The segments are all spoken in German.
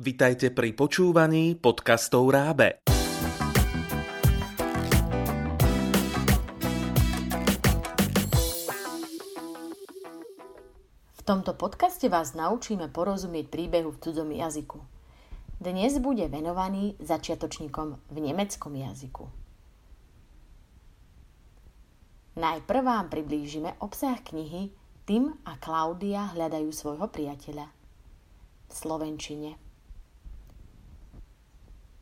Vitajte pri počúvaní podcastov Rábe. V tomto podcaste vás naučíme porozumieť príbehu v cudzom jazyku. Dnes bude venovaný začiatočníkom v nemeckom jazyku. Najprv vám priblížime obsah knihy Tim a Klaudia hľadajú svojho priateľa. V Slovenčine.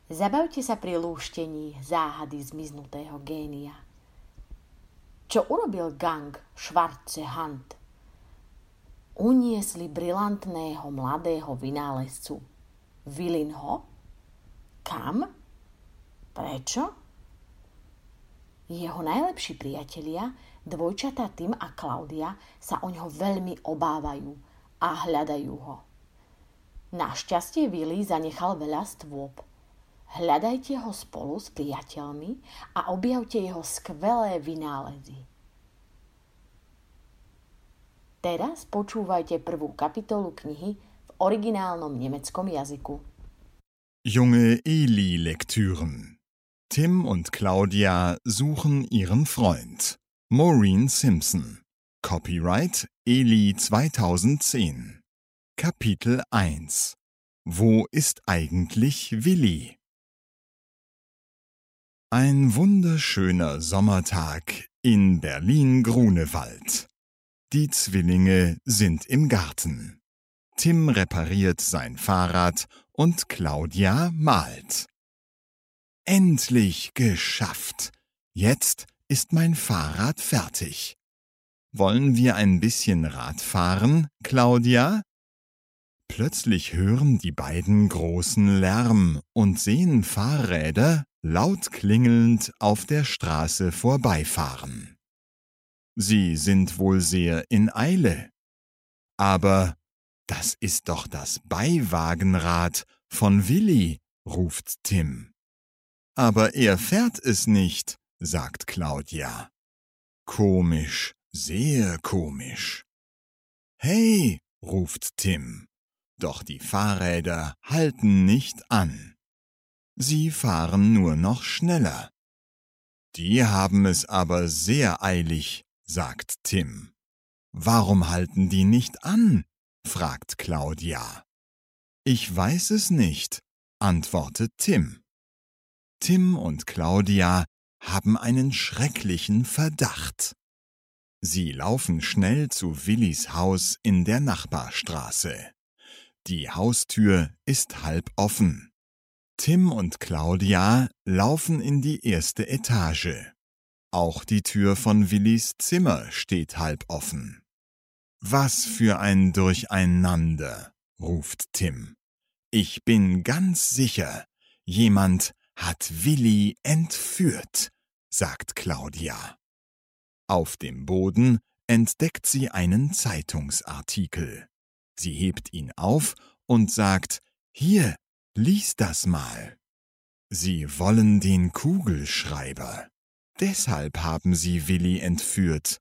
Zabavte sa pri lúštení záhady zmiznutého génia. Čo urobil gang Schwarze Hand? Uniesli brilantného mladého vynálezcu. Vilinho? Kam? Prečo? Jeho najlepší priatelia, dvojčatá Tim a Klaudia, sa o ňo veľmi obávajú a hľadajú ho. Našťastie Willy zanechal veľa stôp – Hľadajte ho spolu s priateľmi a objavte jeho skvelé vynálezy. Teraz počúvajte prvú kapitolu knihy v originálnom nemeckom jazyku. Junge Eli-Lektüren. Tim und Claudia suchen ihren Freund. Maureen Simpson. Copyright Eli 2010. Kapitel 1. Wo ist eigentlich Willi? Ein wunderschöner Sommertag in Berlin-Grunewald. Die Zwillinge sind im Garten. Tim repariert sein Fahrrad und Claudia malt. Endlich geschafft! Jetzt ist mein Fahrrad fertig. Wollen wir ein bisschen Rad fahren, Claudia? Plötzlich hören die beiden großen Lärm und sehen Fahrräder laut klingelnd auf der Straße vorbeifahren. Sie sind wohl sehr in Eile. Aber das ist doch das Beiwagenrad von Willi, ruft Tim. Aber er fährt es nicht, sagt Claudia. Komisch, sehr komisch. Hey, ruft Tim. Doch die Fahrräder halten nicht an. Sie fahren nur noch schneller. Die haben es aber sehr eilig, sagt Tim. Warum halten die nicht an? fragt Claudia. Ich weiß es nicht, antwortet Tim. Tim und Claudia haben einen schrecklichen Verdacht. Sie laufen schnell zu Willis Haus in der Nachbarstraße. Die Haustür ist halb offen. Tim und Claudia laufen in die erste Etage. Auch die Tür von Willis Zimmer steht halb offen. Was für ein Durcheinander, ruft Tim. Ich bin ganz sicher, jemand hat Willi entführt, sagt Claudia. Auf dem Boden entdeckt sie einen Zeitungsartikel. Sie hebt ihn auf und sagt, hier, Lies das mal. Sie wollen den Kugelschreiber. Deshalb haben sie Willi entführt.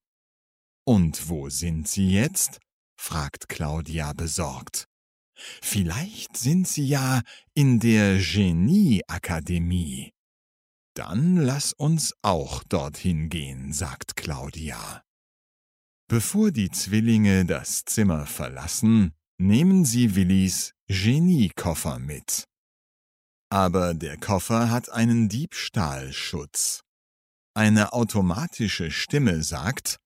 Und wo sind sie jetzt? fragt Claudia besorgt. Vielleicht sind sie ja in der Genieakademie. Dann lass uns auch dorthin gehen, sagt Claudia. Bevor die Zwillinge das Zimmer verlassen, nehmen Sie Willis Geniekoffer mit. Aber der Koffer hat einen Diebstahlschutz. Eine automatische Stimme sagt,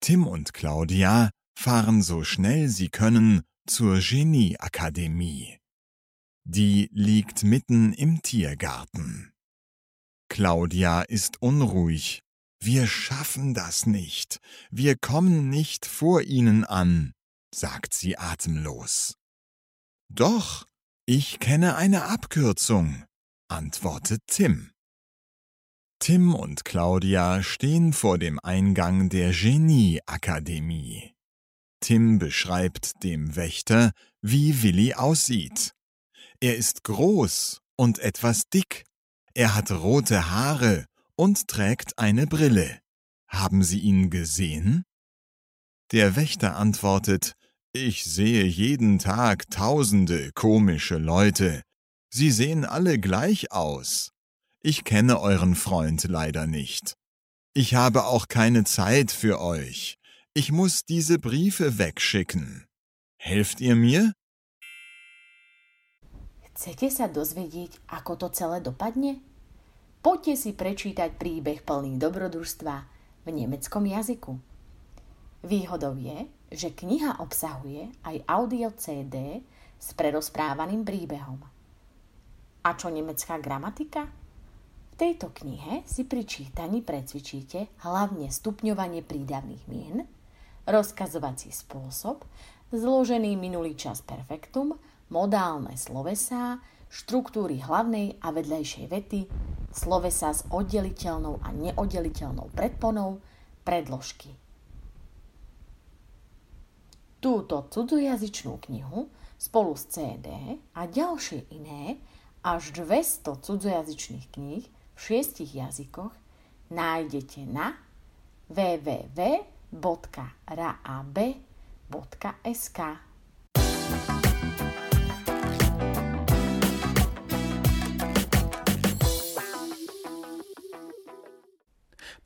Tim und Claudia fahren so schnell sie können zur Genieakademie. Die liegt mitten im Tiergarten. Claudia ist unruhig. Wir schaffen das nicht. Wir kommen nicht vor ihnen an sagt sie atemlos. Doch, ich kenne eine Abkürzung, antwortet Tim. Tim und Claudia stehen vor dem Eingang der Genieakademie. Tim beschreibt dem Wächter, wie Willi aussieht. Er ist groß und etwas dick. Er hat rote Haare und trägt eine Brille. Haben Sie ihn gesehen? Der Wächter antwortet, Ich sehe jeden Tag tausende komische Leute. Sie sehen alle gleich aus. Ich kenne euren Freund leider nicht. Ich habe auch keine Zeit für euch. Ich muss diese Briefe wegschicken. Helft ihr mir? Chcete sa dozvedieť, ako to celé dopadne? Poďte si prečítať príbeh plný dobrodružstva v nemeckom jazyku. Výhodou je, že kniha obsahuje aj audio CD s prerozprávaným príbehom. A čo nemecká gramatika? V tejto knihe si pri čítaní precvičíte hlavne stupňovanie prídavných mien, rozkazovací spôsob, zložený minulý čas perfektum, modálne slovesá, štruktúry hlavnej a vedlejšej vety, slovesa s oddeliteľnou a neoddeliteľnou predponou, predložky. Túto cudzojazyčnú knihu spolu s CD a ďalšie iné až 200 cudzojazyčných kníh v šiestich jazykoch nájdete na www.rab.sk.